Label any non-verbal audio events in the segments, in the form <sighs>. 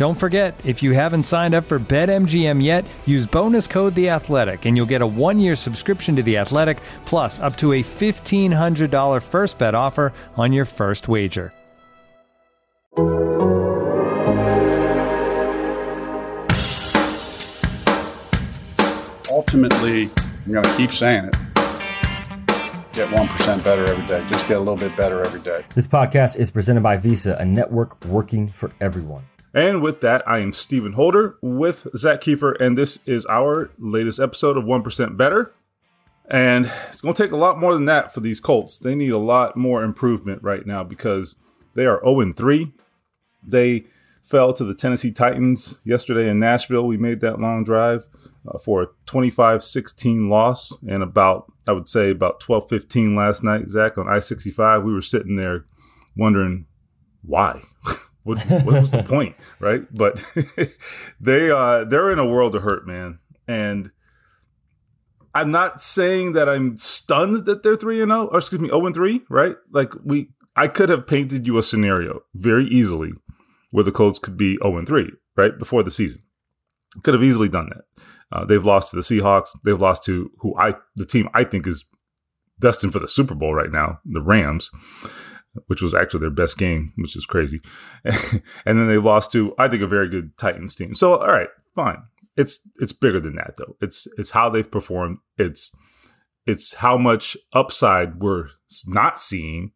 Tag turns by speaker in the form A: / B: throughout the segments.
A: Don't forget, if you haven't signed up for BetMGM yet, use bonus code The Athletic, and you'll get a one-year subscription to The Athletic, plus up to a fifteen hundred dollar first bet offer on your first wager.
B: Ultimately, I'm going to keep saying it. Get 1% better every day. Just get a little bit better every day.
C: This podcast is presented by Visa, a network working for everyone.
D: And with that, I am Stephen Holder with Zach Keefer, and this is our latest episode of 1% Better. And it's going to take a lot more than that for these Colts. They need a lot more improvement right now because they are 0 3. They fell to the Tennessee Titans yesterday in Nashville. We made that long drive uh, for a 25 16 loss and about, I would say, about 12 15 last night, Zach, on I 65. We were sitting there wondering why. What, what was the point, <laughs> right? But <laughs> they uh, they're in a world of hurt, man. And I'm not saying that I'm stunned that they're three and zero, or excuse me, zero and three, right? Like we, I could have painted you a scenario very easily where the Colts could be zero and three, right before the season. Could have easily done that. Uh, they've lost to the Seahawks. They've lost to who I, the team I think is destined for the Super Bowl right now, the Rams which was actually their best game, which is crazy. <laughs> and then they lost to, I think, a very good Titans team. So, all right, fine. It's it's bigger than that though. It's it's how they've performed. It's it's how much upside we're not seeing.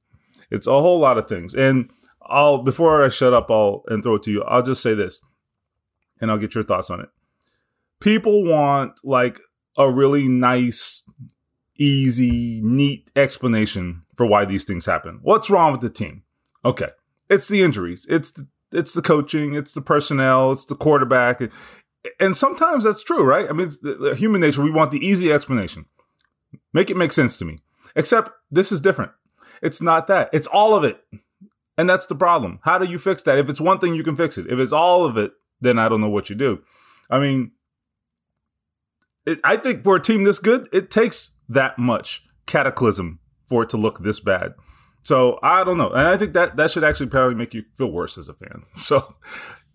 D: It's a whole lot of things. And I'll before I shut up, I'll and throw it to you. I'll just say this, and I'll get your thoughts on it. People want like a really nice easy, neat explanation for why these things happen. What's wrong with the team? Okay, it's the injuries. It's the, it's the coaching. It's the personnel. It's the quarterback. And sometimes that's true, right? I mean, human nature. We want the easy explanation. Make it make sense to me. Except this is different. It's not that. It's all of it. And that's the problem. How do you fix that? If it's one thing, you can fix it. If it's all of it, then I don't know what you do. I mean, it, I think for a team this good, it takes that much cataclysm for it to look this bad. So I don't know, and I think that that should actually probably make you feel worse as a fan. <laughs> So,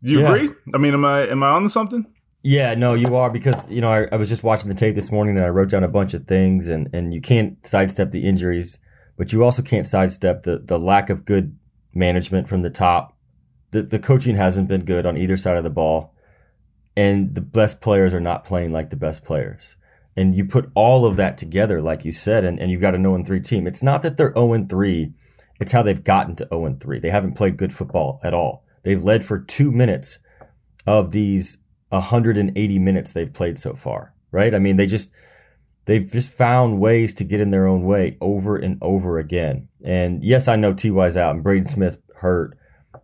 D: do you yeah. agree? I mean, am I am I on to something?
C: Yeah, no, you are because you know I, I, was just watching the tape this morning and I wrote down a bunch of things, and and you can't sidestep the injuries, but you also can't sidestep the the lack of good management from the top. The the coaching hasn't been good on either side of the ball, and the best players are not playing like the best players and you put all of that together, like you said, and, and you've got a 0 3 team. It's not that they're 0 3, it's how they've gotten to 0 3. They haven't played good football at all. They've led for two minutes of these 180 minutes they've played so far, right? I mean, they just, they've just found ways to get in their own way over and over again. And yes, I know T.Y.'s out and Braden Smith hurt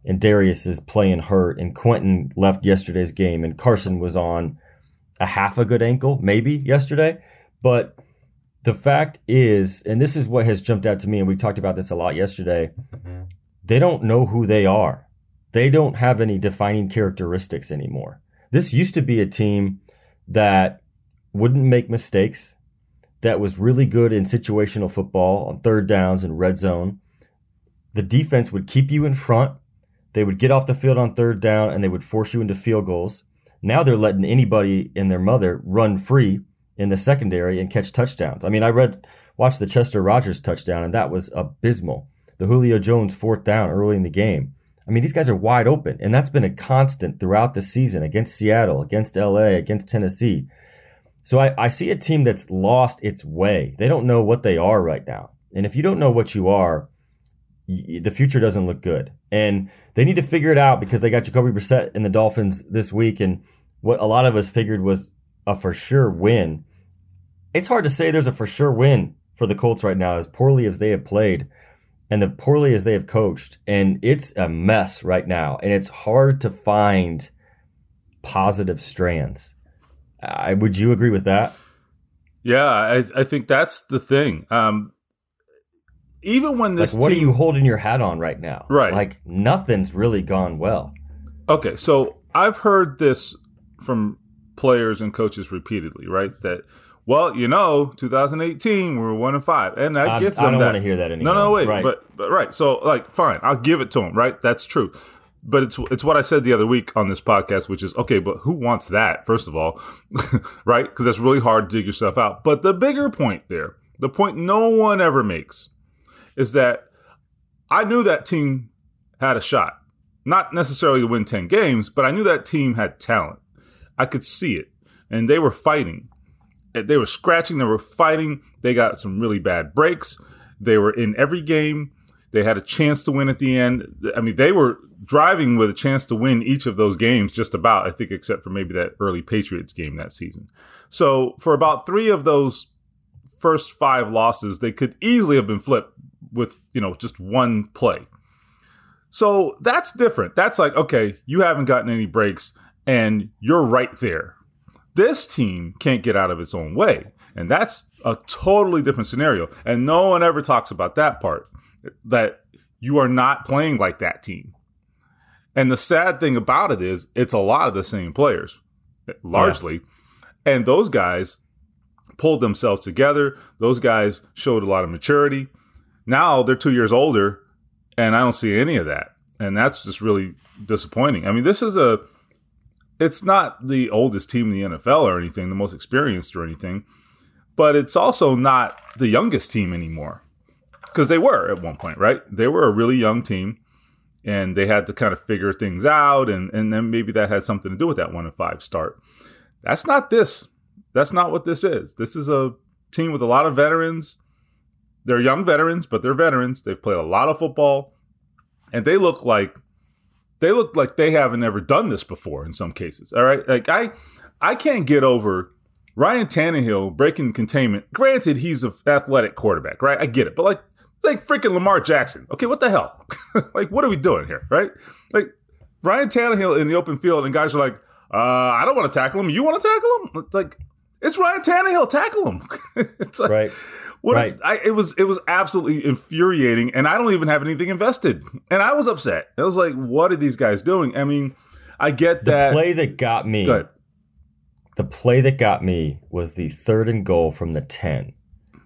C: and Darius is playing hurt and Quenton left yesterday's game and Carson was on a half a good ankle, maybe yesterday. But the fact is, and this is what has jumped out to me, and we talked about this a lot yesterday, they don't know who they are. They don't have any defining characteristics anymore. This used to be a team that wouldn't make mistakes, that was really good in situational football on third downs and red zone. The defense would keep you in front. They would get off the field on third down and they would force you into field goals. Now they're letting anybody and their mother run free in the secondary and catch touchdowns. I mean, I read, watched the Chester Rogers touchdown, and that was abysmal. The Julio Jones fourth down early in the game. I mean, these guys are wide open, and that's been a constant throughout the season against Seattle, against LA, against Tennessee. So I, I see a team that's lost its way. They don't know what they are right now. And if you don't know what you are, the future doesn't look good. And they need to figure it out because they got Jacoby Brissett and the Dolphins this week. And what a lot of us figured was a for sure win. It's hard to say there's a for sure win for the Colts right now, as poorly as they have played and the poorly as they have coached. And it's a mess right now. And it's hard to find positive strands. I, would you agree with that?
D: Yeah, I, I think that's the thing. Um, even when this
C: like, what
D: team,
C: are you holding your hat on right now?
D: Right.
C: Like nothing's really gone well.
D: Okay, so I've heard this from players and coaches repeatedly, right? That well, you know, 2018 we were one and five, and I,
C: I
D: give them
C: I don't
D: that.
C: want to hear that anymore.
D: No, no, wait,
C: right.
D: but but right. So like, fine, I'll give it to them. Right, that's true. But it's it's what I said the other week on this podcast, which is okay. But who wants that? First of all, <laughs> right? Because that's really hard to dig yourself out. But the bigger point there, the point no one ever makes, is that I knew that team had a shot, not necessarily to win ten games, but I knew that team had talent. I could see it, and they were fighting eh, they were scratching, they were fighting. They got some really bad breaks. They were in every game. They had a chance to win at the end. I mean, they were driving with a chance to win each of those games, just about, I think, except for maybe that early Patriots game that season. So for about three of those first five losses, they could easily have been flipped with, you know, just one play. So that's different. That's like, okay, you haven't gotten any breaks and you're right there this team can't get out of its own way. And that's a totally different scenario. And no one ever talks about that part that you are not playing like that team. And the sad thing about it is, it's a lot of the same players, largely. Yeah. And those guys pulled themselves together. Those guys showed a lot of maturity. Now they're two years older, and I don't see any of that. And that's just really disappointing. I mean, this is a it's not the oldest team in the NFL or anything, the most experienced or anything, but it's also not the youngest team anymore. Because they were at one point, right? They were a really young team and they had to kind of figure things out, and, and then maybe that had something to do with that one and five start. That's not this. That's not what this is. This is a team with a lot of veterans. They're young veterans, but they're veterans. They've played a lot of football, and they look like they look like they haven't ever done this before in some cases. All right. Like I I can't get over Ryan Tannehill breaking containment. Granted, he's an athletic quarterback, right? I get it. But like like freaking Lamar Jackson. Okay, what the hell? <laughs> like, what are we doing here? Right? Like Ryan Tannehill in the open field, and guys are like, uh, I don't want to tackle him. You want to tackle him? Like, it's Ryan Tannehill. Tackle him. <laughs> it's like,
C: right.
D: What
C: right.
D: I, it was, it was absolutely infuriating, and I don't even have anything invested, and I was upset. I was like, "What are these guys doing?" I mean, I get that
C: the play that got me.
D: Good.
C: The play that got me was the third and goal from the ten.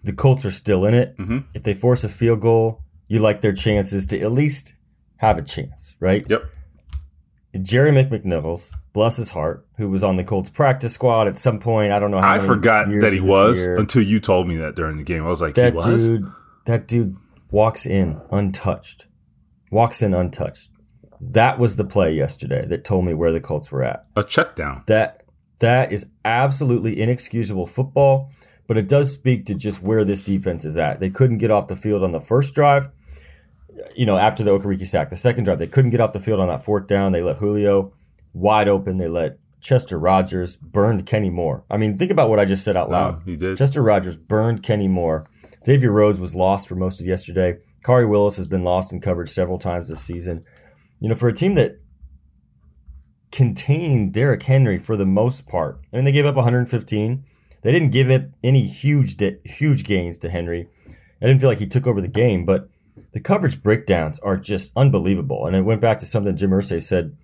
C: The Colts are still in it.
D: Mm-hmm.
C: If they force a field goal, you like their chances to at least have a chance, right?
D: Yep.
C: Jeremy McNichols, bless his heart, who was on the Colts practice squad at some point. I don't know how.
D: I forgot that he was
C: year.
D: until you told me that during the game. I was like,
C: that
D: he was.
C: dude. That dude walks in untouched. Walks in untouched. That was the play yesterday that told me where the Colts were at.
D: A check down.
C: That that is absolutely inexcusable football, but it does speak to just where this defense is at. They couldn't get off the field on the first drive you know, after the Okereke sack, the second drive, they couldn't get off the field on that fourth down. They let Julio wide open. They let Chester Rogers burned Kenny Moore. I mean, think about what I just said out loud.
D: Oh, he did.
C: Chester Rogers burned Kenny Moore. Xavier Rhodes was lost for most of yesterday. Khari Willis has been lost in coverage several times this season. You know, for a team that contained Derrick Henry for the most part, I mean, they gave up 115. They didn't give it any huge huge gains to Henry. I didn't feel like he took over the game, but the coverage breakdowns are just unbelievable. And it went back to something Jim Irsay said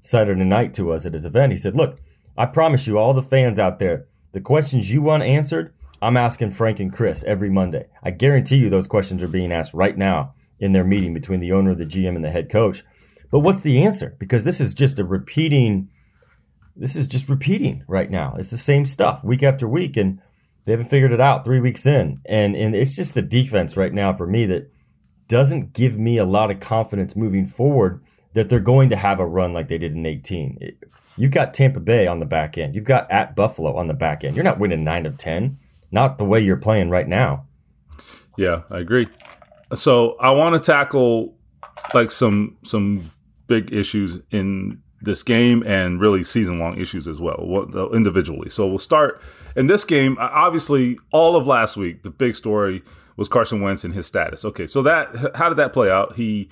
C: Saturday night to us at his event. He said, Look, I promise you, all the fans out there, the questions you want answered, I'm asking Frank and Chris every Monday. I guarantee you those questions are being asked right now in their meeting between the owner, of the GM, and the head coach. But what's the answer? Because this is just a repeating, this is just repeating right now. It's the same stuff week after week, and they haven't figured it out three weeks in. And, and it's just the defense right now for me that doesn't give me a lot of confidence moving forward that they're going to have a run like they did in 18. It, you've got Tampa Bay on the back end. You've got at Buffalo on the back end. You're not winning 9 of 10. Not the way you're playing right now.
D: Yeah, I agree. So I want to tackle like some some big issues in this game and really season long issues as well, individually. So we'll start in this game. Obviously, all of last week, the big story was Carson Wentz and his status. Okay, so that how did that play out? He,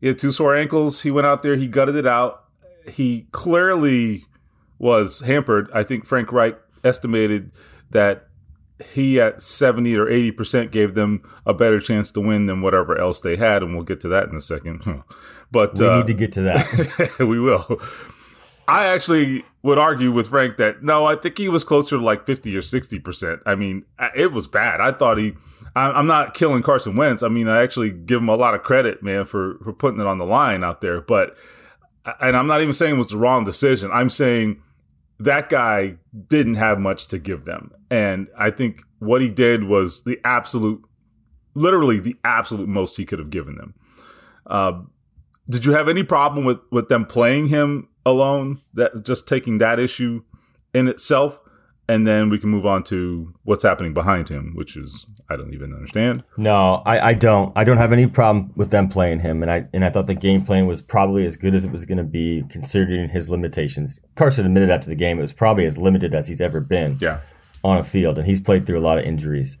D: he had two sore ankles. He went out there. He gutted it out. He clearly was hampered. I think Frank Reich estimated that he at 70 or 80% gave them a better chance to win than whatever else they had. And we'll get to that in a second. <laughs> But
C: we uh, need to get to that. <laughs> <laughs>
D: we will. I actually would argue with Frank that no, I think he was closer to like 50 or 60%. I mean, it was bad. I thought he, I'm not killing Carson Wentz. I mean, I actually give him a lot of credit, man, for, for putting it on the line out there. But, and I'm not even saying it was the wrong decision. I'm saying that guy didn't have much to give them. And I think what he did was the absolute, literally the absolute most he could have given them. Uh, did you have any problem with with them playing him alone? That just taking that issue in itself, and then we can move on to what's happening behind him, which is I don't even understand.
C: No, I, I don't. I don't have any problem with them playing him, and I and I thought the game plan was probably as good as it was going to be considering his limitations. Carson admitted after the game it was probably as limited as he's ever been.
D: Yeah.
C: on a field, and he's played through a lot of injuries.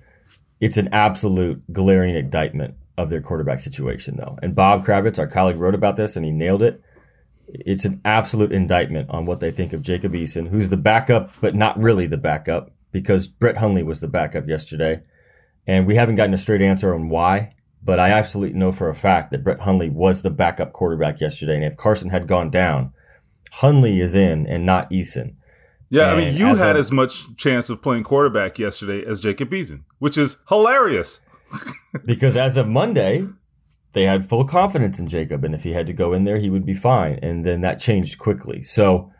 C: It's an absolute glaring indictment of their quarterback situation, though. And Bob Kravitz, our colleague, wrote about this and he nailed it. It's an absolute indictment on what they think of Jacob Eason, who's the backup, but not really the backup because Brett Hundley was the backup yesterday. And we haven't gotten a straight answer on why, but I absolutely know for a fact that Brett Hundley was the backup quarterback yesterday. And if Carson had gone down, Hundley is in and not Eason.
D: Yeah, and I mean, you as had a, as much chance of playing quarterback yesterday as Jacob Eason, which is hilarious <laughs>
C: because as of Monday, they had full confidence in Jacob, and if he had to go in there, he would be fine. And then that changed quickly. So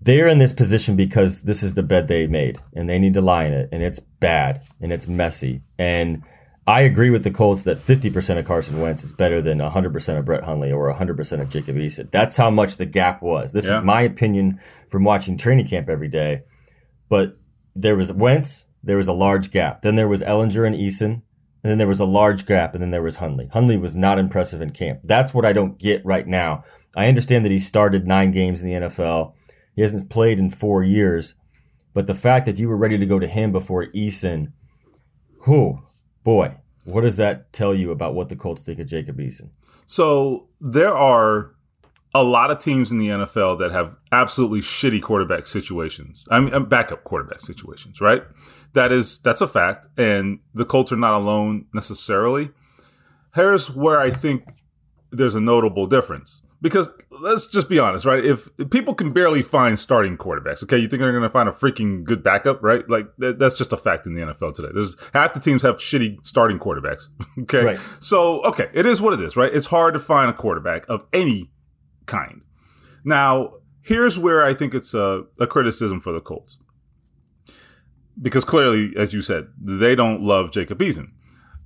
C: they're in this position because this is the bed they made, and they need to lie in it, and it's bad and it's messy. And I agree with the Colts that 50% of Carson Wentz is better than 100% of Brett Hundley or 100% of Jacob Eason. That's how much the gap was. This yeah. is my opinion from watching training camp every day. But there was Wentz, there was a large gap. Then there was Ehlinger and Eason, and then there was a large gap, and then there was Hundley. Hundley was not impressive in camp. That's what I don't get right now. I understand that he started nine games in the NFL. He hasn't played in four years, but the fact that you were ready to go to him before Eason, who, boy, what does that tell you about what the Colts think of Jacob Eason?
D: So there are a lot of teams in the NFL that have absolutely shitty quarterback situations. I mean, uh, backup quarterback situations, right? That is that's a fact, and the Colts are not alone necessarily. Here's where I think there's a notable difference because let's just be honest, right? If, if people can barely find starting quarterbacks, okay, you think they're going to find a freaking good backup, right? Like th- that's just a fact in the NFL today. There's half the teams have shitty starting quarterbacks, <laughs> okay? Right. So okay, it is what it is, right? It's hard to find a quarterback of any kind. Now, here's where I think it's a, a criticism for the Colts because clearly, as you said, they don't love Jacob Eason.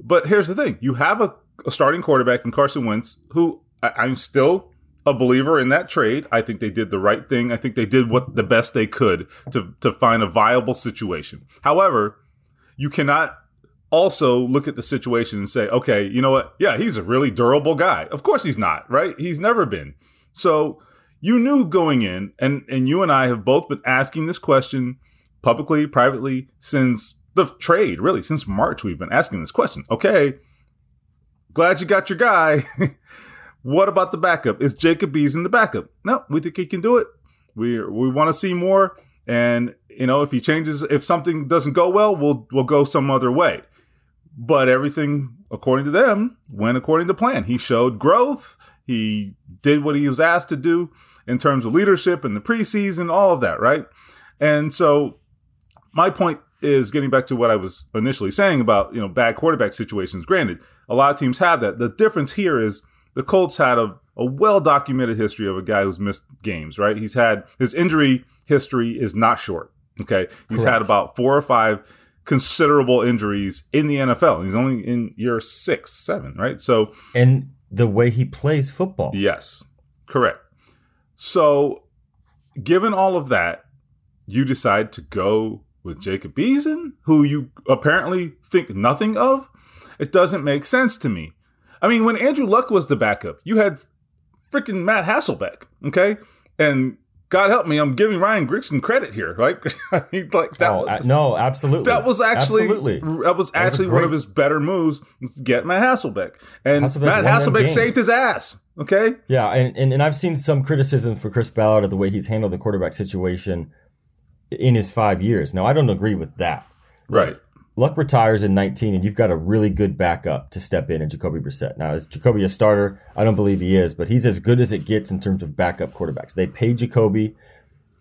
D: But here's the thing: you have a, a starting quarterback in Carson Wentz, who I, I'm still a believer in that trade. I think they did the right thing. I think they did what the best they could to to find a viable situation. However, you cannot also look at the situation and say, okay, you know what? Yeah, he's a really durable guy. Of course he's not, right? He's never been. So you knew going in, and and you and I have both been asking this question publicly, privately, since the trade, really, since March, we've been asking this question. Okay, glad you got your guy. <laughs> what about the backup? Is Jacob Eason the backup? No, we think he can do it. We we want to see more, and you know, if he changes, if something doesn't go well, we'll we'll go some other way. But everything, according to them, went according to plan. He showed growth. He did what he was asked to do in terms of leadership in the preseason, all of that, right? And so my point is getting back to what I was initially saying about, you know, bad quarterback situations. Granted, a lot of teams have that. The difference here is the Colts had a, a well documented history of a guy who's missed games, right? He's had his injury history is not short. Okay. He's Correct. had about four or five considerable injuries in the NFL. He's only in year six, seven, right? So,
C: and the way he plays football.
D: Yes, correct. So, given all of that, you decide to go with Jacob Eason, who you apparently think nothing of. It doesn't make sense to me. I mean, when Andrew Luck was the backup, you had freaking Matt Hasselbeck, okay? And God help me, I'm giving Ryan Grigson credit here, right? <laughs> I mean, like that.
C: Oh,
D: was,
C: no, absolutely.
D: that was actually
C: Absolutely.
D: that was
C: That was
D: actually one of his better moves. Get Matt Hasselbeck, and
C: Hasselbeck
D: Matt Hasselbeck saved his ass. Okay,
C: Yeah, and, and, and I've seen some criticism for Chris Ballard of the way he's handled the quarterback situation in his five years. Now, I don't agree with that.
D: right.
C: Luck retires in 19, and you've got a really good backup to step in in Jacoby Brissett. Now, is Jacoby a starter? I don't believe he is, but he's as good as it gets in terms of backup quarterbacks. They paid Jacoby,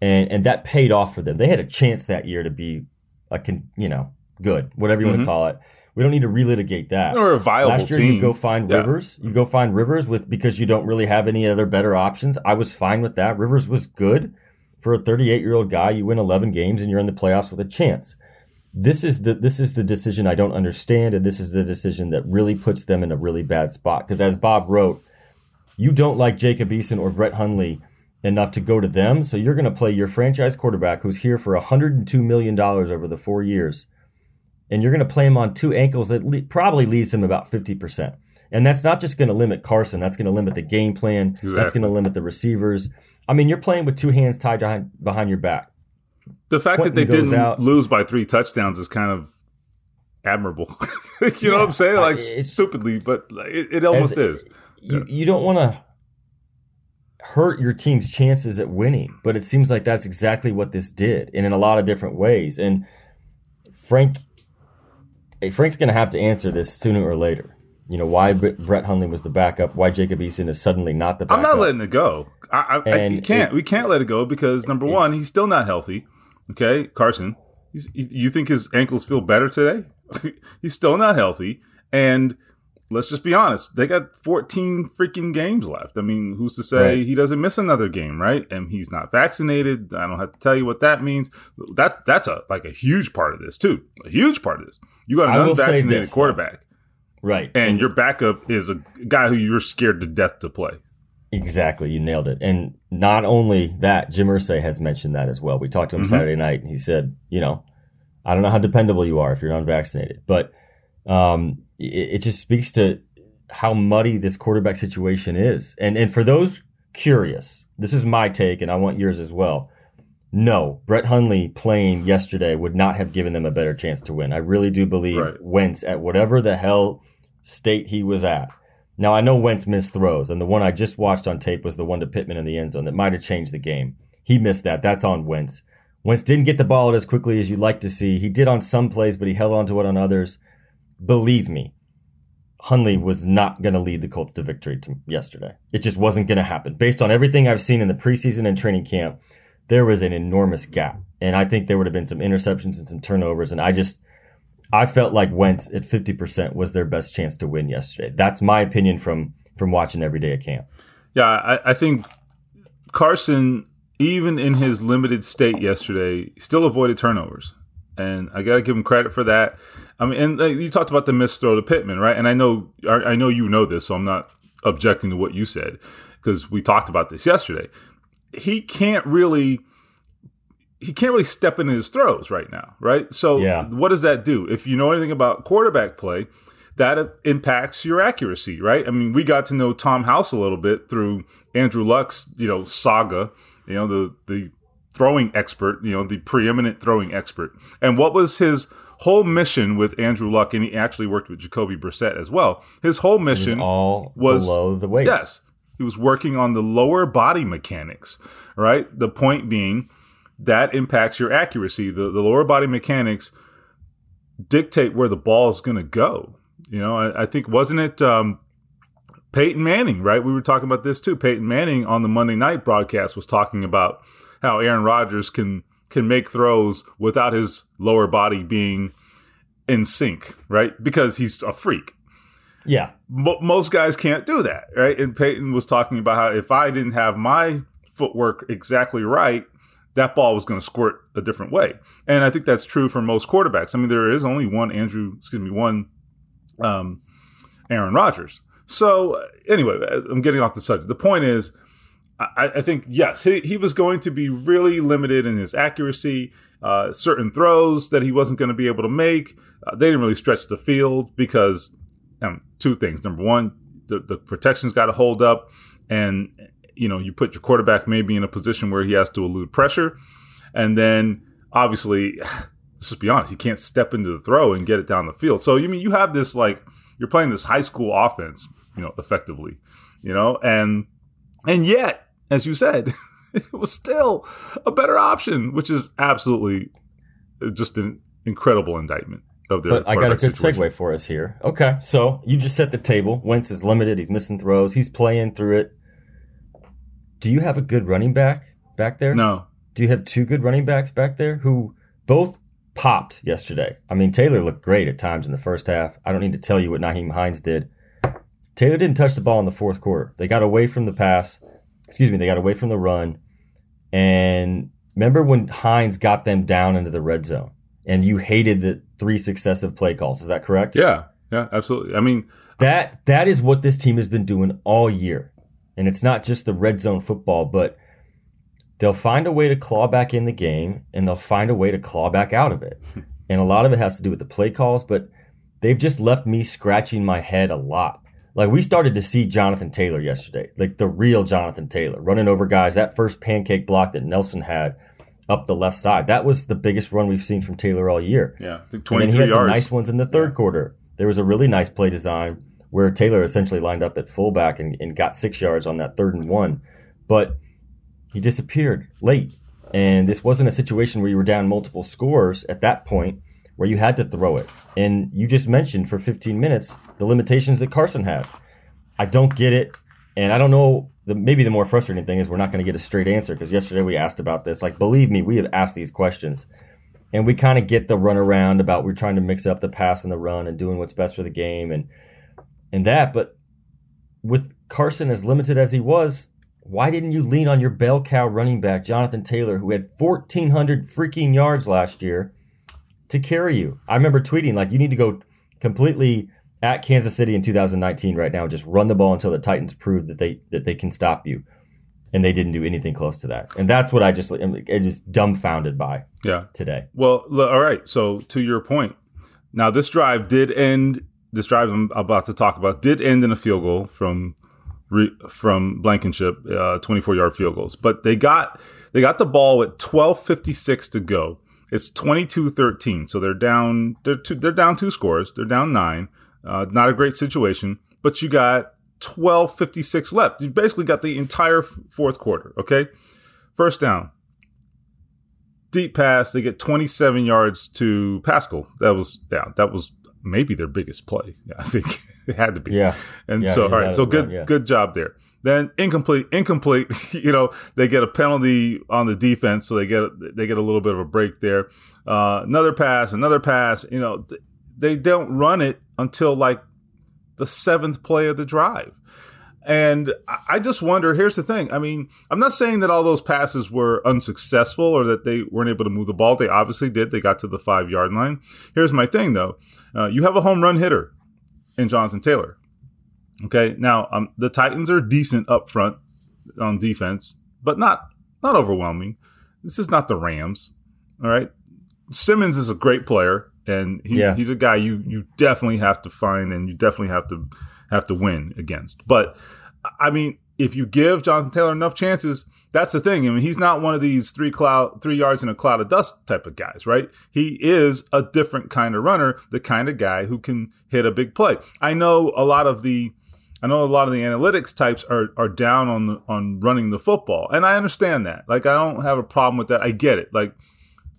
C: and and that paid off for them. They had a chance that year to be, a con, you know, good, whatever you want to mm-hmm. call it. We don't need to relitigate that.
D: Or a viable
C: Last year,
D: team.
C: you go find
D: Yeah.
C: Rivers. You go find Rivers with because you don't really have any other better options. I was fine with that. Rivers was good for a 38 year old guy. You win 11 games and you're in the playoffs with a chance. This is the this is the decision I don't understand, and this is the decision that really puts them in a really bad spot. Because as Bob wrote, you don't like Jacob Eason or Brett Hundley enough to go to them, so you're going to play your franchise quarterback who's here for 102 million dollars over the four years and you're going to play him on two ankles that le- probably leaves him about 50%. And that's not just going to limit Carson, that's going to limit the game plan, that's going to limit the receivers. I mean, you're playing with two hands tied behind, behind your back.
D: The fact that they didn't
C: out-
D: lose by three touchdowns is kind of admirable. <laughs> you know what I'm saying? Like stupidly, but it, it almost
C: As-
D: is.
C: You, you don't want to hurt your team's chances at winning, but it seems like that's exactly what this did, and in a lot of different ways. And Frank, Frank's going to have to answer this sooner or later. You know why Bre- Brett Hundley was the backup, why Jacob Eason is suddenly not the backup.
D: I'm not letting it go. I, I, I can't. We can't let it go because number one, he's still not healthy. Okay, Carson. He's, he- you think his ankles feel better today? <laughs> he's still not healthy, and let's just be honest. They got 14 freaking games left. I mean, who's to say
C: Right.
D: he doesn't miss another game, right? And he's not vaccinated. I don't have to tell you what that means. That that's a like a huge part of this too. A huge part of this. You got an unvaccinated
C: this, though. Right.
D: and your backup is a guy who you're scared to death to play.
C: Exactly, you nailed it. And not only that, Jim Irsay has mentioned that as well. We talked to him Saturday night, and he said, you know, I don't know how dependable you are if you're unvaccinated, but um, it, it just speaks to how muddy this quarterback situation is. And and for those curious, this is my take, and I want yours as well. No, Brett Hundley playing yesterday would not have given them a better chance to win. I really do believe
D: Right.
C: Wentz at whatever the hell state he was at. Now I know Wentz missed throws, and the one I just watched on tape was the one to Pittman in the end zone that might have changed the game. He missed that. That's on Wentz. Wentz didn't get the ball out as quickly as you'd like to see. He did on some plays, but he held on to it on others. Believe me, Hundley was not going to lead the Colts to victory to yesterday. It just wasn't going to happen. Based on everything I've seen in the preseason and training camp, there was an enormous gap. And I think there would have been some interceptions and some turnovers. And I just, I felt like Wentz at 50% was their best chance to win yesterday. That's my opinion from, from watching every day at camp.
D: Yeah, I, I think Carson, even in his limited state yesterday, still avoided turnovers, and I got to give him credit for that. I mean, and you talked about the missed throw to Pittman, right? And I know, I know you know this, so I'm not objecting to what you said because we talked about this yesterday. He can't really. He can't really step into his throws right now, right? So,
C: Yeah.
D: what does that do? If you know anything about quarterback play, that impacts your accuracy, right? I mean, we got to know Tom House a little bit through Andrew Luck's, you know, saga, you know, the the throwing expert, you know, the preeminent throwing expert. And what was his whole mission with Andrew Luck? And he actually worked with Jacoby Brissett as well. His whole
C: It was
D: mission
C: all
D: was-
C: below the waist.
D: Yes. He was working on the lower body mechanics, right? The point being that impacts your accuracy. The, the lower body mechanics dictate where the ball is going to go. You know, I, I think, wasn't it um, Peyton Manning, right? We were talking about this too. Peyton Manning on the Monday night broadcast was talking about how Aaron Rodgers can can make throws without his lower body being in sync, right? Because he's a freak
C: Yeah.
D: But most guys can't do that, right? And Peyton was talking about how if I didn't have my footwork exactly right, that ball was going to squirt a different way. And I think that's true for most quarterbacks. I mean, there is only one Andrew, excuse me, one um, Aaron Rodgers. So anyway, I'm getting off the subject. The point is, I, I think yes, he, he was going to be really limited in his accuracy. Uh, certain throws that he wasn't going to be able to make. Uh, they didn't really stretch the field because um, two things. Number one, the, the protection's got to hold up, and you know you put your quarterback maybe in a position where he has to elude pressure, and then obviously, <sighs> let's just be honest, he can't step into the throw and get it down the field. So you mean you have this like you're playing this high school offense, you know, effectively, you know, and and yet, as you said, <laughs> it was still a better option, which is absolutely just an incredible indictment of their.
C: But I got a good
D: situation.
C: segue for us here. Okay, so you just set the table. Wentz is limited. He's missing throws. He's playing through it. Do you have a good running back back there?
D: No,
C: Do you have two good running backs back there who both popped yesterday? I mean, Taylor looked great at times in the first half. I don't need to tell you what Nyheim Hines did. Taylor didn't touch the ball in the fourth quarter. They got away from the pass. Excuse me, they got away from the run. And remember when Hines got them down into the red zone and you hated the three successive play calls. Is that correct?
D: yeah, yeah, absolutely. I mean,
C: That that is what this team has been doing all year. And it's not just the red zone football, but they'll find a way to claw back in the game and they'll find a way to claw back out of it. <laughs> and a lot of it has to do with the play calls, but they've just left me scratching my head a lot. Like we started to see Jonathan Taylor yesterday, like the real Jonathan Taylor, running over guys. That first pancake block that Nelson had up the left side, that was the biggest run we've seen from Taylor all year.
D: yeah, think
C: And then
D: 23
C: he had some
D: yards.
C: nice ones in the third quarter. There was a really nice play design where Taylor essentially lined up at fullback and, and got six yards on that third and one, but he disappeared late. And this wasn't a situation where you were down multiple scores at that point where you had to throw it. And you just mentioned for 15 minutes the limitations that Carson had. I don't get it. And I don't know. The, maybe the more frustrating thing is we're not going to get a straight answer because yesterday we asked about this. Like, believe me, we have asked these questions and we kind of get the runaround about we're trying to mix up the pass and the run and doing what's best for the game and and that. But with Carson as limited as he was, why didn't you lean on your bell cow running back Jonathan Taylor, who had fourteen hundred freaking yards last year, to carry you? I remember tweeting like, you need to go completely at Kansas City in 2019 right now, just run the ball until the Titans prove that they that they can stop you. And they didn't do anything close to that. And that's what I just am just dumbfounded by
D: Yeah.
C: today.
D: Well, all right. So to your point, now this drive did end. This drive I'm about to talk about did end in a field goal from from Blankenship, uh, 24 yard field goals. But they got they got the ball with 12:56 to go. It's 22-13, so they're down. They're two, they're down two scores. They're down nine. Uh, not a great situation, but you got 12:56 left. You basically got the entire fourth quarter. Okay, first down deep pass. They get 27 yards to Pascal. That was yeah, that was maybe their biggest play. Yeah, <laughs> I think it had to be.
C: Yeah.
D: And
C: Yeah,
D: so all right, so good
C: run, yeah.
D: good job there. Then incomplete, incomplete. <laughs> You know they get a penalty on the defense, so they get they get a little bit of a break there. Uh, another pass, another pass. You know th- they don't run it until like the seventh play of the drive. And I- I just wonder. Here's the thing. I mean, I'm not saying that all those passes were unsuccessful or that they weren't able to move the ball. They obviously did. They got to the five yard line. Here's my thing, though. Uh, you have a home run hitter in Jonathan Taylor. Okay, now um, the Titans are decent up front on defense, but not not overwhelming. This is not the Rams. All right, Simmons is a great player, and he,
C: Yeah.
D: he's a guy you you definitely have to find and you definitely have to have to win against. But I mean, if you give Jonathan Taylor enough chances, that's the thing. I mean, he's not one of these three cloud three yards in a cloud of dust type of guys, right? He is a different kind of runner, the kind of guy who can hit a big play. I know a lot of the I know a lot of the analytics types are are down on the, on running the football, and I understand that. Like, I don't have a problem with that. I get it. Like,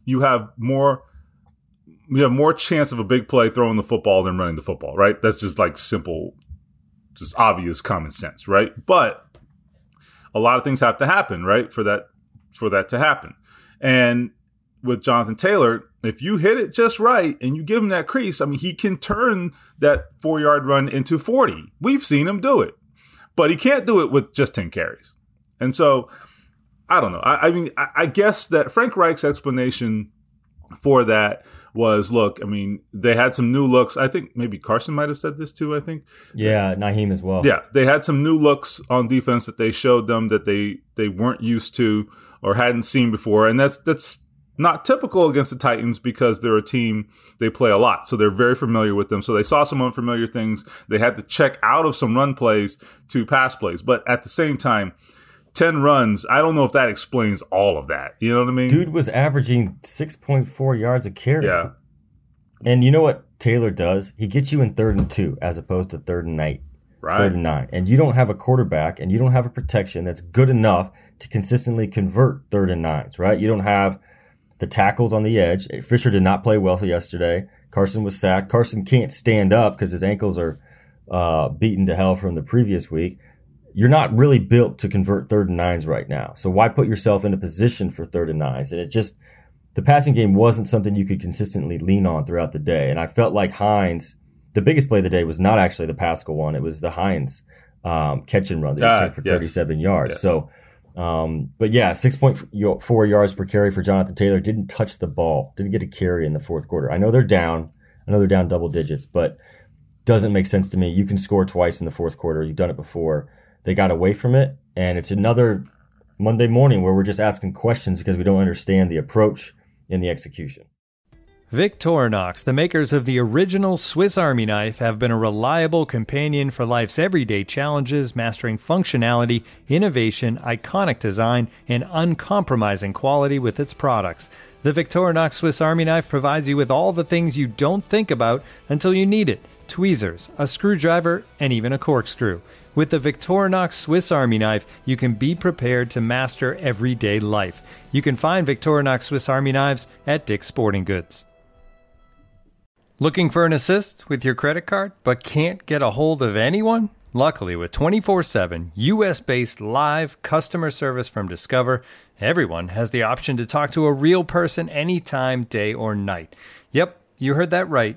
D: you have more you have more chance of a big play throwing the football than running the football, right? That's just like simple, just obvious common sense, right? But a lot of things have to happen, right, for that for that to happen. And with Jonathan Taylor, if you hit it just right and you give him that crease, I mean, he can turn that four yard run into 40. We've seen him do it, but he can't do it with just 10 carries. And so I don't know. I, I mean, I, I guess that Frank Reich's explanation for that was look, I mean, they had some new looks. I think maybe Carson might have said this too, I think.
C: Yeah, Nyheim as well.
D: Yeah, they had some new looks on defense that they showed them that they they weren't used to or hadn't seen before. And that's that's not typical against the Titans because they're a team they play a lot. So they're very familiar with them. So they saw some unfamiliar things. They had to check out of some run plays to pass plays. But at the same time, 10 runs, I don't know if that explains all of that. You know what I mean?
C: Dude was averaging 6.4 yards a carry.
D: Yeah.
C: And you know what Taylor does? He gets you in third and two as opposed to third and eight.
D: Right.
C: Third and nine. And you don't have a quarterback and you don't have a protection that's good enough to consistently convert third and nines, right? You don't have the tackles on the edge. Fisher did not play well yesterday. Carson was sacked. Carson can't stand up because his ankles are uh, beaten to hell from the previous week. You're not really built to convert third and nines right now. So why put yourself in a position for third and nines? And it just, the passing game wasn't something you could consistently lean on throughout the day. And I felt like Hines, the biggest play of the day was not actually the Pascal one. It was the Hines um, catch and run that he
D: Ah,
C: took for
D: yes.
C: 37 yards.
D: Yes.
C: So, um, but yeah, 6.4 yards per carry for Jonathan Taylor. Didn't touch the ball. Didn't get a carry in the fourth quarter. I know they're down. I know they're down double digits, but doesn't make sense to me. You can score twice in the fourth quarter. You've done it before. They got away from it, and it's another Monday morning where we're just asking questions because we don't understand the approach and the execution.
A: Victorinox, the makers of the original Swiss Army knife, have been a reliable companion for life's everyday challenges, mastering functionality, innovation, iconic design, and uncompromising quality with its products. The Victorinox Swiss Army knife provides you with all the things you don't think about until you need it tweezers, a screwdriver, and even a corkscrew. With the Victorinox Swiss Army knife, you can be prepared to master everyday life. You can find Victorinox Swiss Army knives at Dick's Sporting Goods. Looking for an assist with your credit card but can't get a hold of anyone? Luckily, with 24 7 US based live customer service from Discover, everyone has the option to talk to a real person anytime, day or night. Yep, you heard that right.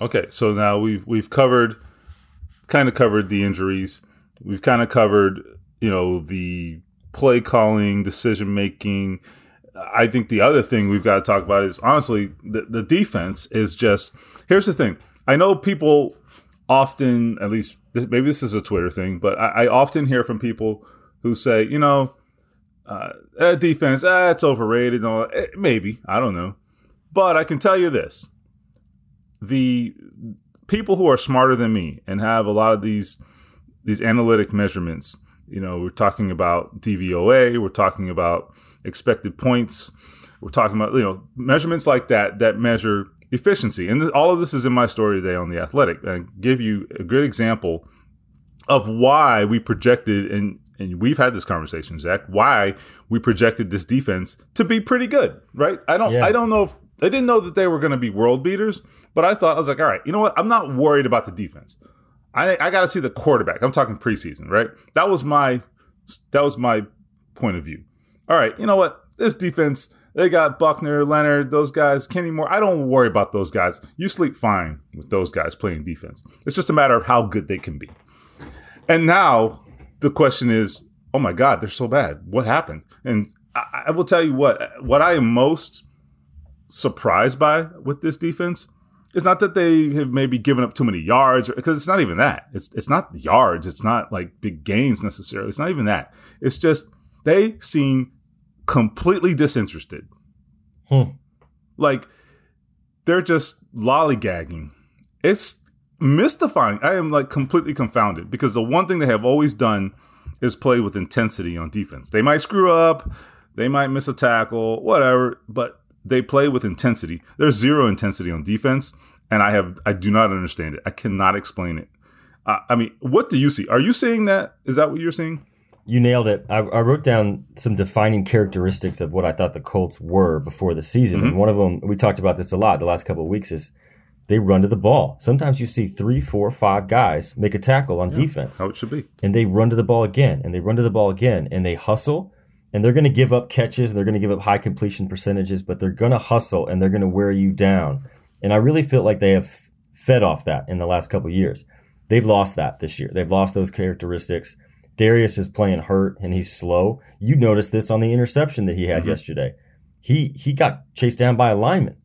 D: Okay, so now we've we've covered kind of covered the injuries. We've kind of covered, you know, the play calling, decision making. I think the other thing we've got to talk about is honestly the, the defense is just here's the thing. I know people often, at least maybe this is a Twitter thing, but I, I often hear from people who say, you know, uh, defense, ah, it's overrated. And all, eh, maybe I don't know, but I can tell you this: the people who are smarter than me and have a lot of these these analytic measurements. You know, we're talking about DVOA, we're talking about expected points, we're talking about you know measurements like that that measure efficiency. And th- all of this is in my story today on the Athletic. And give you a good example of why we projected and and we've had this conversation, Zach, why we projected this defense to be pretty good, right? I don't
C: Yeah.
D: I don't know if I didn't know that they were going to be world beaters, but I thought I was like, all right, you know what? I'm not worried about the defense. I I got to see the quarterback. I'm talking preseason, right? That was my that was my point of view. All right, you know what? This defense, they got Buckner, Leonard, those guys, Kenny Moore. I don't worry about those guys. You sleep fine with those guys playing defense. It's just a matter of how good they can be. And now the question is, oh my God, they're so bad. What happened? And I, I will tell you what, what I am most surprised by with this defense is not that they have maybe given up too many yards, because it's not even that. It's it's not yards. It's not like big gains necessarily. It's not even that. It's just they seem completely disinterested.
C: Hmm.
D: Like they're just lollygagging. It's mystifying. I am like completely confounded because the one thing they have always done is play with intensity on defense. They might screw up, they might miss a tackle, whatever, but they play with intensity. There's zero intensity on defense, and I have I do not understand it. I cannot explain it. Uh, I mean, what do you see? Are you seeing that? Is that what you're seeing?
C: You nailed it. I, I, wrote down some defining characteristics of what I thought the Colts were before the season. Mm-hmm. And one of them, we talked about this a lot the last couple of weeks, is they run to the ball. Sometimes you see three, four, five guys make a tackle on yeah, defense.
D: How it should be.
C: And they run to the ball again, and they run to the ball again, and they hustle, and they're going to give up catches, and they're going to give up high completion percentages, but they're going to hustle, and they're going to wear you down. And I really feel like they have fed off that in the last couple years. They've lost that this year. They've lost those characteristics. Darius is playing hurt and he's slow. You noticed this on the interception that he had mm-hmm. yesterday. He he got chased down by a lineman.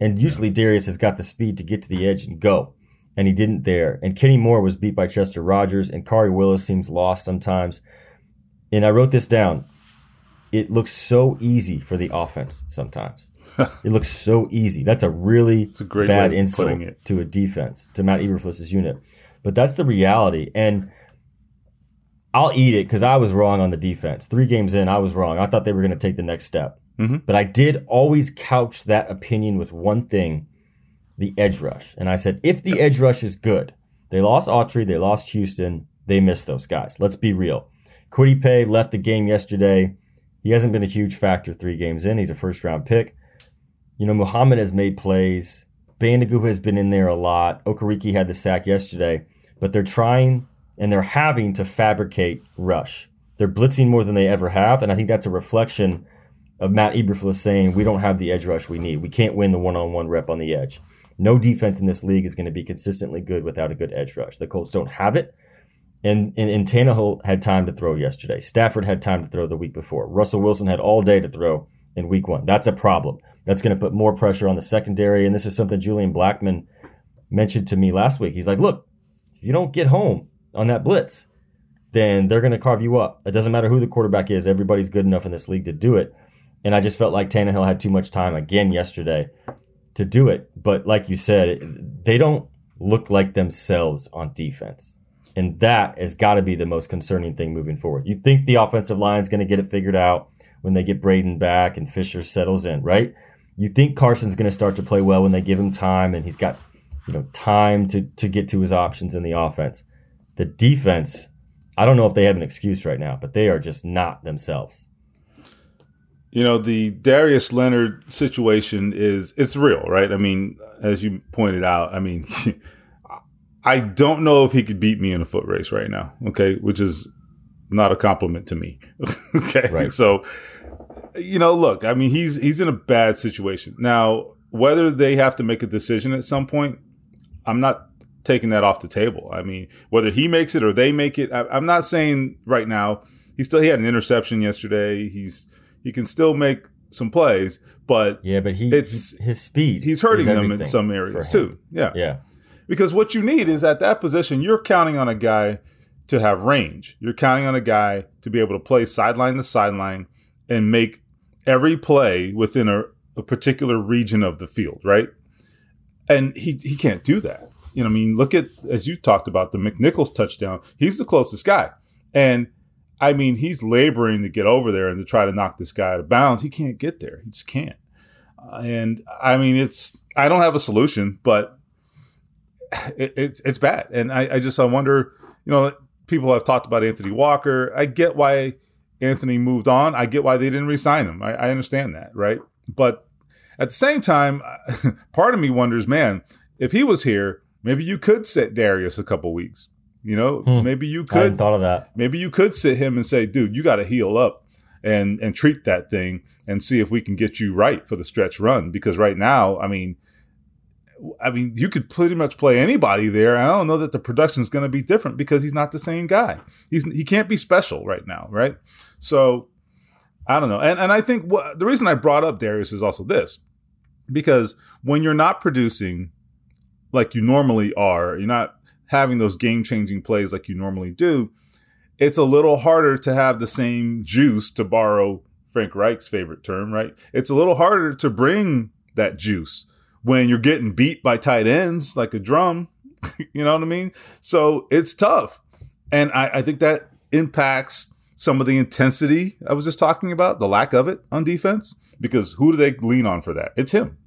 C: And usually yeah. Darius has got the speed to get to the edge and go. And he didn't there. And Kenny Moore was beat by Chester Rogers and Khari Willis seems lost sometimes. And I wrote this down. It looks so easy for the offense sometimes. <laughs> it looks so easy. That's a really it's a great bad insult to a defense, to Matt Eberflus's unit. But that's the reality. And I'll eat it because I was wrong on the defense. Three games in, I was wrong. I thought they were going to take the next step. Mm-hmm. But I did always couch that opinion with one thing the edge rush. And I said, if the edge rush is good, they lost Autry, they lost Houston, they missed those guys. Let's be real. Kwity Paye left the game yesterday. He hasn't been a huge factor three games in. He's a first round pick. You know, Muhammad has made plays. Banogu has been in there a lot. Okereke had the sack yesterday, but they're trying and they're having to fabricate rush. They're blitzing more than they ever have, and I think that's a reflection of Matt Eberflus saying we don't have the edge rush we need. We can't win the one-on-one rep on the edge. No defense in this league is going to be consistently good without a good edge rush. The Colts don't have it. And, and, and Tannehill had time to throw yesterday. Stafford had time to throw the week before. Russell Wilson had all day to throw in week one. That's a problem. That's going to put more pressure on the secondary. And this is something Julian Blackmon mentioned to me last week. He's like, look, if you don't get home, on that blitz, then they're going to carve you up. It doesn't matter who the quarterback is. Everybody's good enough in this league to do it. And I just felt like Tannehill had too much time again yesterday to do it. But like you said, they don't look like themselves on defense. And that has got to be the most concerning thing moving forward. You think the offensive line is going to get it figured out when they get Braden back and Fisher settles in, right? You think Carson's going to start to play well when they give him time and he's got, you know, time to, to get to his options in the offense the defense, I don't know if they have an excuse right now, but they are just not themselves.
D: You know, the Darius Leonard situation is it's real, right? I mean, as you pointed out, I mean, <laughs> I don't know if he could beat me in a foot race right now, okay, which is not a compliment to me. <laughs> okay. Right. So, you know, look, I mean, he's he's in a bad situation. Now, whether they have to make a decision at some point, I'm not taking that off the table. I mean, whether he makes it or they make it, I, am not saying right now. He still he had an interception yesterday. He's he can still make some plays, but
C: yeah, but he it's his speed.
D: He's hurting them in some areas too. Yeah,
C: yeah.
D: Because what you need is at that position, you're counting on a guy to have range. You're counting on a guy to be able to play sideline to sideline and make every play within a, a particular region of the field, right? And he he can't do that. You know, I mean, look at as you talked about the McNichols touchdown. He's the closest guy, and I mean, he's laboring to get over there and to try to knock this guy out of bounds. He can't get there. He just can't. Uh, and I mean, it's I don't have a solution, but it, it's it's bad. And I, I just I wonder, you know, people have talked about Anthony Walker. I get why Anthony moved on. I get why they didn't resign him. I, I understand that, right? But at the same time, <laughs> part of me wonders, man, if he was here, Maybe you could sit Darius a couple weeks. You know, hmm. maybe you could.
C: Thought of that.
D: Maybe you could sit him and say, "Dude, you got to heal up and and treat that thing and see if we can get you right for the stretch run." Because right now, I mean, I mean, you could pretty much play anybody there. I don't know that the production is going to be different because he's not the same guy. He's he can't be special right now, right? So I don't know. And and I think what, the reason I brought up Darius is also this. because when you're not producing like you normally are, you're not having those game changing plays like you normally do, it's a little harder to have the same juice, to borrow Frank Reich's favorite term, right? It's a little harder to bring that juice when you're getting beat by tight ends like a drum. <laughs> you know what I mean? So it's tough. And I, I think that impacts some of the intensity I was just talking about, the lack of it on defense, because who do they lean on for that? It's him.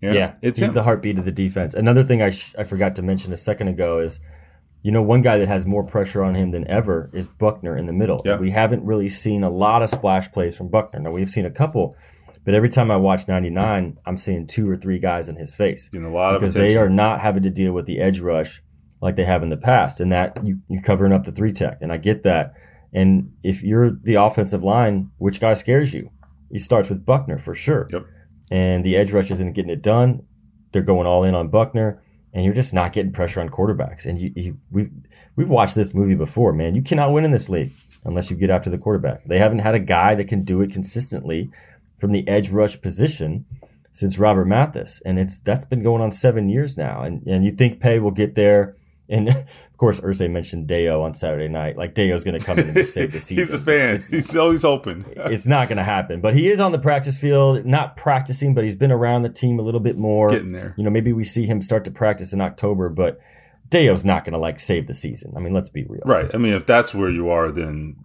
C: You know, yeah,
D: it's
C: he's
D: him.
C: the heartbeat of the defense. Another thing I, sh- I forgot to mention a second ago is, you know, one guy that has more pressure on him than ever is Buckner in the middle.
D: Yeah.
C: We haven't really seen a lot of splash plays from Buckner. Now we've seen a couple, but every time I watch 99, I'm seeing two or three guys in his face
D: a lot of
C: because
D: attention.
C: they are not having to deal with the edge rush like they have in the past, and that you, you're covering up the three tech, and I get that. And if you're the offensive line, which guy scares you? He starts with Buckner for sure.
D: Yep.
C: And the edge rush isn't getting it done. They're going all in on Buckner, and you're just not getting pressure on quarterbacks. And you, you we've we've watched this movie before, man. You cannot win in this league unless you get after the quarterback. They haven't had a guy that can do it consistently from the edge rush position since Robert Mathis, and it's that's been going on seven years now. And and you think Paye will get there? And of course, Irsay mentioned Dayo on Saturday night. Like Dayo's going to come in and save the <laughs> season.
D: He's a fan.
C: It's- it's-
D: He's always open. <laughs>
C: it's not going to happen. But he is on the practice field, not practicing, but he's been around the team a little bit more.
D: Getting there.
C: You know, maybe we see him start to practice in October, but Dayo's not going to like save the season. I mean, let's be real.
D: Right. I mean, if that's where you are, then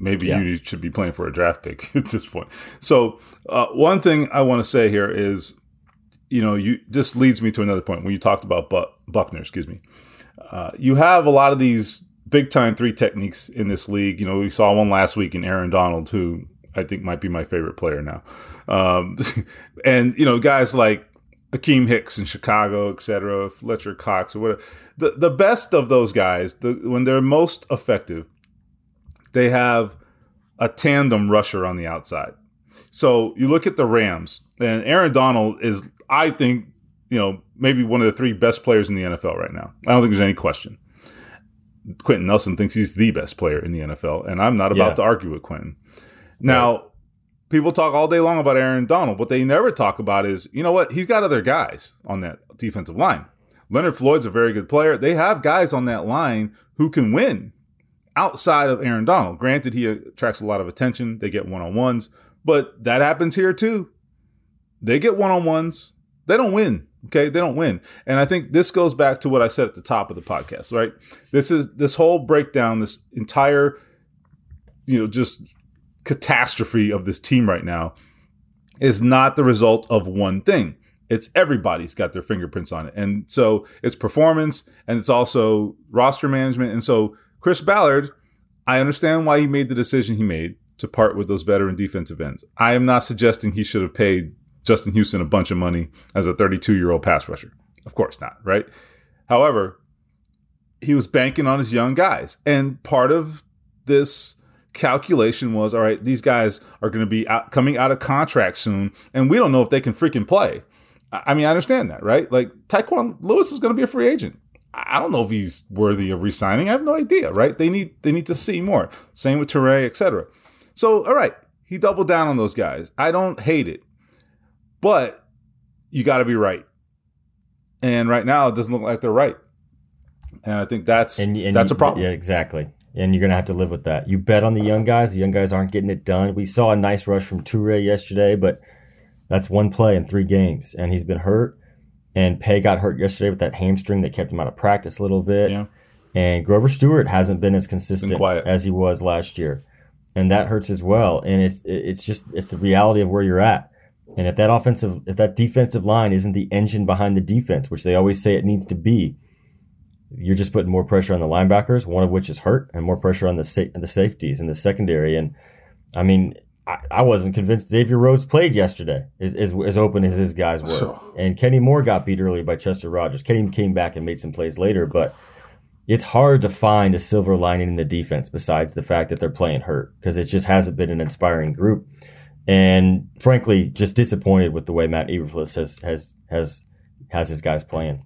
D: maybe
C: Yeah.
D: you should be playing for a draft pick <laughs> at this point. So, uh, one thing I want to say here is, you know, you this leads me to another point when you talked about Buck, Buckner. Excuse me. Uh, you have a lot of these big time three techniques in this league. You know, we saw one last week in Aaron Donald, who I think might be my favorite player now. Um, <laughs> and you know, guys like Akiem Hicks in Chicago, et cetera, Fletcher Cox or whatever. The the best of those guys, the, when they're most effective, they have a tandem rusher on the outside. So you look at the Rams, and Aaron Donald is, I think, you know, maybe one of the three best players in the NFL right now. I don't think there's any question. Quenton Nelson thinks he's the best player in the NFL, and I'm not about
C: Yeah.
D: to argue with Quenton. Now, people talk all day long about Aaron Donald. What they never talk about is, you know what? He's got other guys on that defensive line. Leonard Floyd's a very good player. They have guys on that line who can win outside of Aaron Donald. Granted, he attracts a lot of attention. They get one on ones, but that happens here too. They get one on ones. They don't win. Okay, they don't win. And I think this goes back to what I said at the top of the podcast, right? This is this whole breakdown, this entire, you know, just catastrophe of this team right now is not the result of one thing. It's everybody's got their fingerprints on it. And so it's performance and it's also roster management. And so Chris Ballard, I understand why he made the decision he made to part with those veteran defensive ends. I am not suggesting he should have paid Justin Houston a bunch of money as a 32 year old pass rusher. Of course not, right? However, he was banking on his young guys. And part of this calculation was all right, these guys are going to be out, coming out of contract soon, and we don't know if they can freaking play. I I mean, I understand that, right? Like, Tyquan Lewis is going to be a free agent. I I don't know if he's worthy of re-signing. I have no idea, right? They need they need to see more. Same with Turay, etc. So, all right, he doubled down on those guys. I don't hate it, but you got to be right. And right now, it doesn't look like they're right. And I think that's
C: And, and
D: that's a problem.
C: Yeah, exactly. And you're going to have to live with that. You bet on the young guys. The young guys aren't getting it done. We saw a nice rush from Turay yesterday, but that's one play in three games. And he's been hurt. And Paye got hurt yesterday with that hamstring that kept him out of practice a little bit.
D: Yeah.
C: And Grover Stewart hasn't been as consistent
D: quiet.
C: as he was last year. And that hurts as well. And it's it's just it's the reality of where you're at. And if that offensive if that defensive line isn't the engine behind the defense, which they always say it needs to be, you're just putting more pressure on the linebackers, one of which is hurt, and more pressure on the sa- the safeties in the secondary. And I mean, I, I wasn't convinced Xavier Rhodes played yesterday as, as, as open as his guys were. And Kenny Moore got beat early by Chester Rogers. Kenny came back and made some plays later, but it's hard to find a silver lining in the defense besides the fact that they're playing hurt because it just hasn't been an inspiring group. And frankly, just disappointed with the way Matt Eberflus has has has has his guys playing.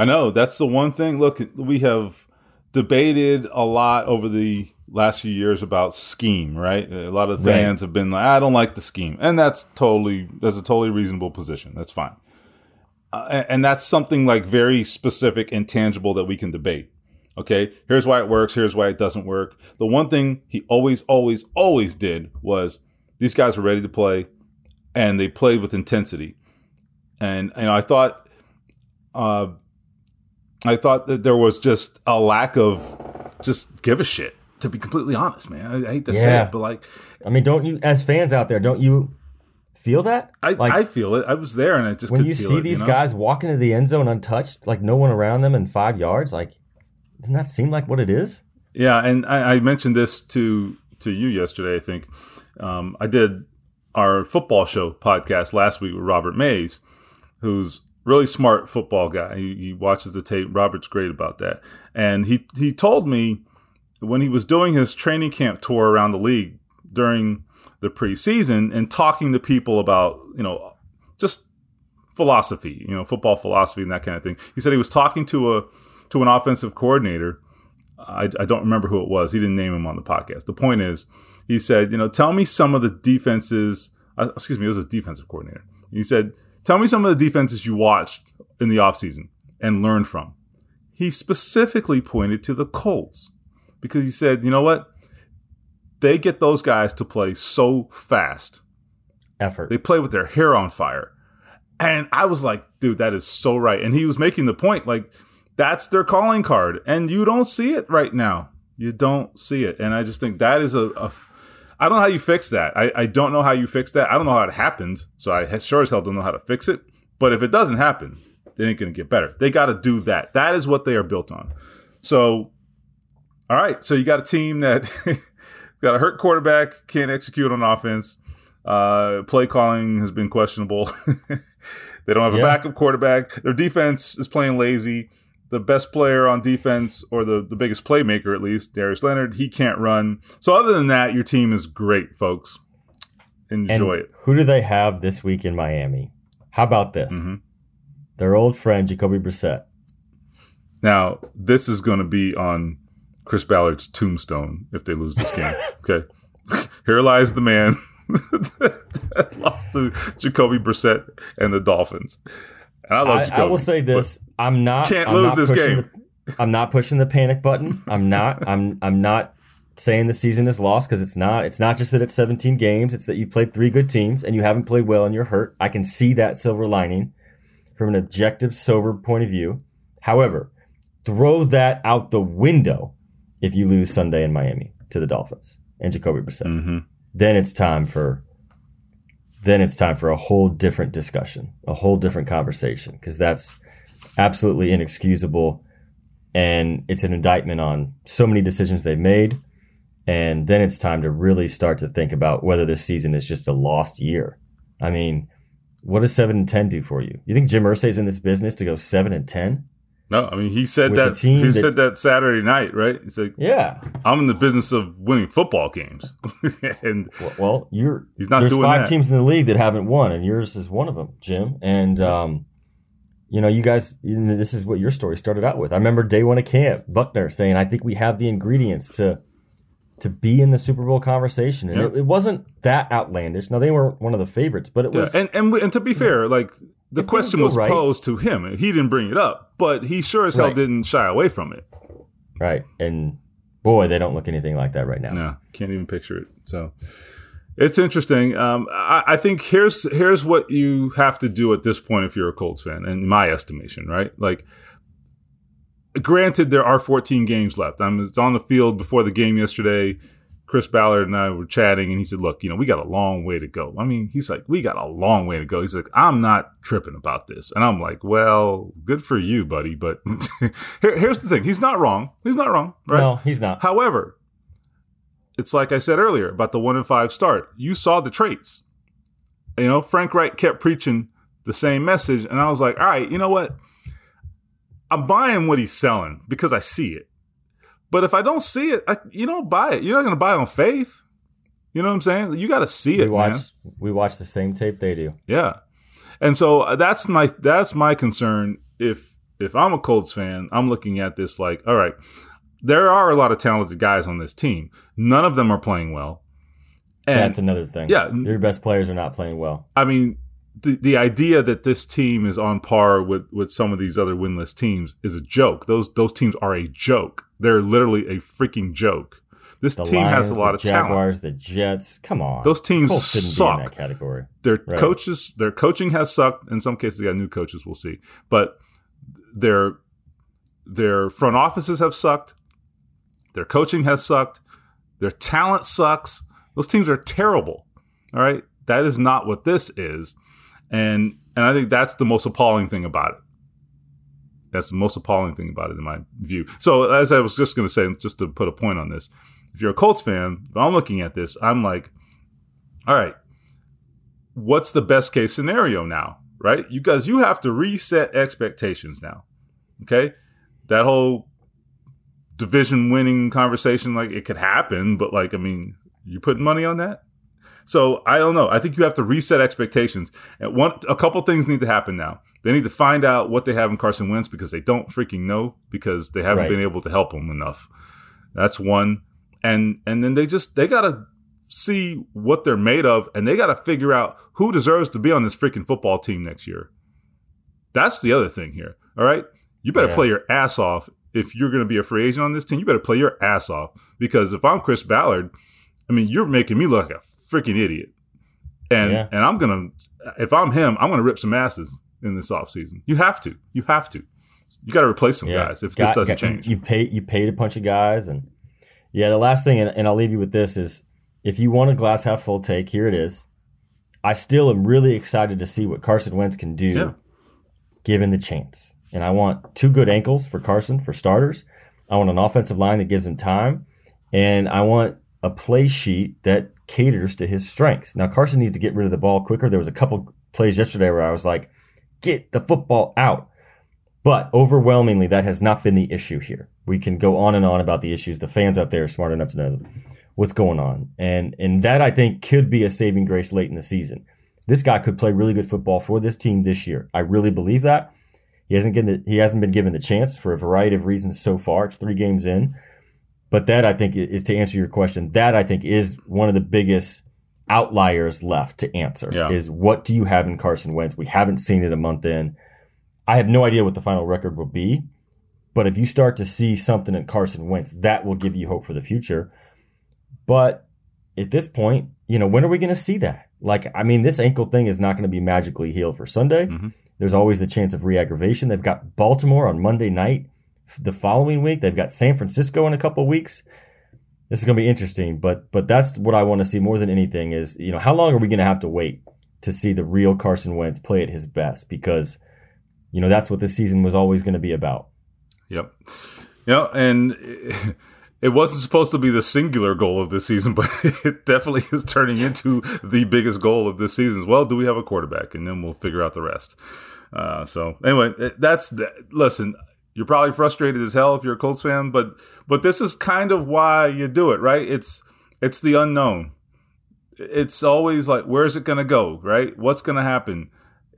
D: I know that's the one thing. Look, we have debated a lot over the last few years about scheme, right? A lot of fans right. have been like, I don't like the scheme, and that's totally that's a totally reasonable position. That's fine, uh, and, and that's something like very specific and tangible that we can debate. Okay, here's why it works. Here's why it doesn't work. The one thing he always, always, always did was these guys were ready to play, and they played with intensity. And know, I thought, uh, I thought that there was just a lack of just give a shit to be completely honest, man. I, I hate to yeah. say it, but like,
C: I mean, don't you, as fans out there, don't you feel that?
D: I, like, I feel it. I was there, and I just
C: when you see
D: it,
C: these
D: you know?
C: guys walk into the end zone untouched, like no one around them in five yards, like doesn't that seem like what it is?
D: Yeah, and I, I mentioned this to to you yesterday. I think um, I did our football show podcast last week with Robert Mays, who's really smart football guy. He, he watches the tape. Robert's great about that, and he he told me when he was doing his training camp tour around the league during the preseason and talking to people about, you know, just philosophy, you know, football philosophy and that kind of thing. He said he was talking to a to an offensive coordinator. I, I don't remember who it was. He didn't name him on the podcast. The point is, he said, you know, tell me some of the defenses. Uh, excuse me, it was a defensive coordinator. He said, tell me some of the defenses you watched in the offseason and learned from. He specifically pointed to the Colts because he said, you know what? They get those guys to play so fast.
C: Effort.
D: They play with their hair on fire. And I was like, dude, that is so right. And he was making the point like, that's their calling card. And you don't see it right now. You don't see it. And I just think that is a, a I don't know how you fix that. I, I don't know how you fix that. I don't know how it happened. So I sure as hell don't know how to fix it. But if it doesn't happen, they ain't going to get better. They got to do that. That is what they are built on. So all right, so you got a team that <laughs> got a hurt quarterback, can't execute on offense. Uh, play calling has been questionable. <laughs> they don't have yeah. a backup quarterback. Their defense is playing lazy. The best player on defense, or the, the biggest playmaker at least, Darius Leonard, he can't run. So other than that, your team is great, folks. Enjoy
C: and
D: it.
C: Who do they have this week in Miami? How about this? Mm-hmm. Their old friend Jacoby Brissett.
D: Now, this is going to be on Chris Ballard's tombstone if they lose this game. <laughs> okay. <laughs> Here lies the man <laughs> that lost to Jacoby Brissett and the Dolphins. And I love I, Jacoby.
C: I will say this: I'm not
D: can't
C: I'm
D: lose
C: not
D: this game.
C: The, I'm not pushing the panic button. I'm not. <laughs> I'm. I'm not saying the season is lost because it's not. It's not just that it's 17 games. It's that you played three good teams and you haven't played well and you're hurt. I can see that silver lining from an objective, sober point of view. However, throw that out the window if you lose Sunday in Miami to the Dolphins and Jacoby Brissett. Mm-hmm. Then it's time for then it's time for a whole different discussion, a whole different conversation because that's absolutely inexcusable and it's an indictment on so many decisions they've made. And then it's time to really start to think about whether this season is just a lost year. I mean, what does seven and ten do for you? You think Jim Irsay's in this business to go seven and ten?
D: No, I mean he said that he that, said that Saturday night, right? He said,
C: "Yeah,
D: I'm in the business of winning football games." <laughs> and
C: well, you're
D: he's not
C: there's
D: doing
C: five
D: that.
C: teams in the league that haven't won, and yours is one of them, Jim. And um, you know, you guys, this is what your story started out with. I remember day one of camp, Buckner saying, "I think we have the ingredients to." To be in the Super Bowl conversation, and it, it, wasn't that outlandish. Now they were one of the favorites, but it was.
D: Yeah. And, and and to be fair, like the question was
C: right,
D: posed to him. He didn't bring it up, but he sure as hell
C: right.
D: didn't shy away from it.
C: Right. And boy, they don't look anything like that right now.
D: No, can't even picture it. So it's interesting. Um, I, I, think here's here's what you have to do at this point if you're a Colts fan, in my estimation, right? Like, granted, there are 14 games left. I was on the field before the game yesterday Chris Ballard and I were chatting, and he said, "Look, you know, we got a long way to go." I mean, he's like, "We got a long way to go." He's like, "I'm not tripping about this," and I'm like, "Well, good for you, buddy." But <laughs> Here, here's the thing: he's not wrong. He's not wrong, right?
C: No, he's not.
D: However, it's like I said earlier about the one in five start. You saw the traits. You know, Frank Reich kept preaching the same message, and I was like, "All right, you know what? I'm buying what he's selling because I see it." But if I don't see it, I, you don't buy it. You're not going to buy it on faith. You know what I'm saying? You got to see
C: we
D: it,
C: watch,
D: man.
C: We watch the same tape they do.
D: Yeah, and so uh, that's my that's my concern. If if I'm a Colts fan, I'm looking at this like, all right, there are a lot of talented guys on this team. None of them are playing well.
C: And That's another thing.
D: Yeah.
C: Their best players are not playing well.
D: I mean, the, the idea that this team is on par with, with some of these other winless teams is a joke. Those those teams are a joke. They're literally a freaking joke. This
C: the
D: team
C: Lions,
D: has a lot
C: the
D: of
C: Jaguars,
D: talent.
C: The Jets, come on.
D: Those teams suck.
C: Be in that category.
D: Their
C: Right.
D: coaches, their coaching has sucked. In some cases, they got new coaches. We'll see, but their their front offices have sucked. Their coaching has sucked. Their talent sucks. Those teams are terrible. All right, that is not what this is, and and I think that's the most appalling thing about it. That's the most appalling thing about it, in my view. So, as I was just going to say, just to put a point on this, if you're a Colts fan, I'm looking at this, I'm like, all right, what's the best case scenario now? Right? You guys, you have to reset expectations now. Okay, that whole division winning conversation, like it could happen, but like, I mean, you putting money on that? So I don't know. I think you have to reset expectations. And one, a couple things need to happen now. They need to find out what they have in Carson Wentz because they don't freaking know because they haven't
C: Right.
D: been able to help him enough. That's one. And and then they just they gotta see what they're made of, and they gotta figure out who deserves to be on this freaking football team next year. That's the other thing here. All right, you better
C: Yeah.
D: play your ass off if you're going to be a free agent on this team. You better play your ass off because if I'm Chris Ballard, I mean, you're making me look like a freaking idiot, and
C: Yeah.
D: and I'm gonna if I'm him, I'm gonna rip some asses in this offseason. You have to. You have to. You got to replace some
C: Yeah.
D: guys if
C: Got-
D: this doesn't
C: got-
D: change.
C: You pay you paid a bunch of guys, and yeah, the last thing, and, and I'll leave you with this is if you want a glass half full take, here it is. I still am really excited to see what Carson Wentz can do,
D: Yeah.
C: given the chance. And I want two good ankles for Carson for starters. I want an offensive line that gives him time, and I want a play sheet that caters to his strengths. Now Carson needs to get rid of the ball quicker. There was a couple plays yesterday where I was like, "Get the football out." But overwhelmingly, that has not been the issue here. We can go on and on about the issues. The fans out there are smart enough to know what's going on. And, and that I think could be a saving grace late in the season. This guy could play really good football for this team this year. I really believe that. He hasn't given the, he hasn't been given the chance for a variety of reasons so far. It's three games in. But that I think is to answer your question. That I think is one of the biggest outliers left to answer
D: Yeah.
C: is what do you have in Carson Wentz? We haven't seen it a month in. I have no idea what the final record will be, but if you start to see something in Carson Wentz, that will give you hope for the future. But at this point, you know, when are we going to see that? Like, I mean, this ankle thing is not going to be magically healed for Sunday. Mm-hmm. There's always the chance of re-aggravation. They've got Baltimore on Monday night. The following week, they've got San Francisco in a couple weeks. This is going to be interesting, but but that's what I want to see more than anything is you know how long are we going to have to wait to see the real Carson Wentz play at his best because you know that's what this season was always going to be about.
D: Yep. Know, and <laughs> it- wasn't supposed to be the singular goal of this season, <laughs> but it definitely is turning into the biggest goal of this season. Well, do we have a quarterback? And then we'll figure out the rest. Uh, so anyway, that's the, listen. You're probably frustrated as hell if you're a Colts fan, but but this is kind of why you do it, right? It's it's the unknown. It's always like, where's it going to go, right? What's going to happen?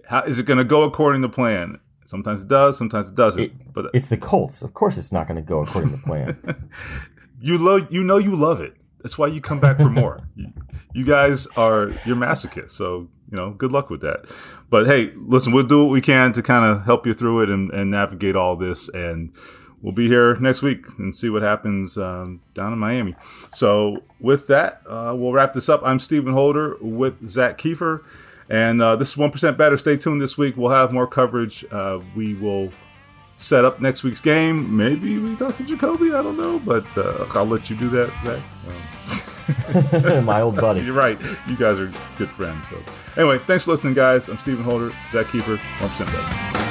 D: How is it going to go according to plan? Sometimes it does, sometimes it doesn't.
C: It-
D: but
C: It's the Colts, of course. It's not going to go according to plan. <laughs>
D: you love you know you love it that's why you come back for more. <laughs> You, you guys are you're masochists so you know good luck with that. But hey listen we'll do what we can to kind of help you through it and, and navigate all this and we'll be here next week and see what happens um, down in miami. So with that uh, we'll wrap this up. I'm stephen holder with Zak Keefer and uh, this is 1% better. Stay tuned this week. We'll have more coverage. Uh, we will set up next week's game. Maybe we talk to Jacoby. I don't know, but uh, I'll let you do that, Zak. <laughs>
C: My old buddy. <laughs>
D: You're right. You guys are good friends. So anyway, thanks for listening, guys. I'm Stephen Holder, Zak Keefer, 1% better.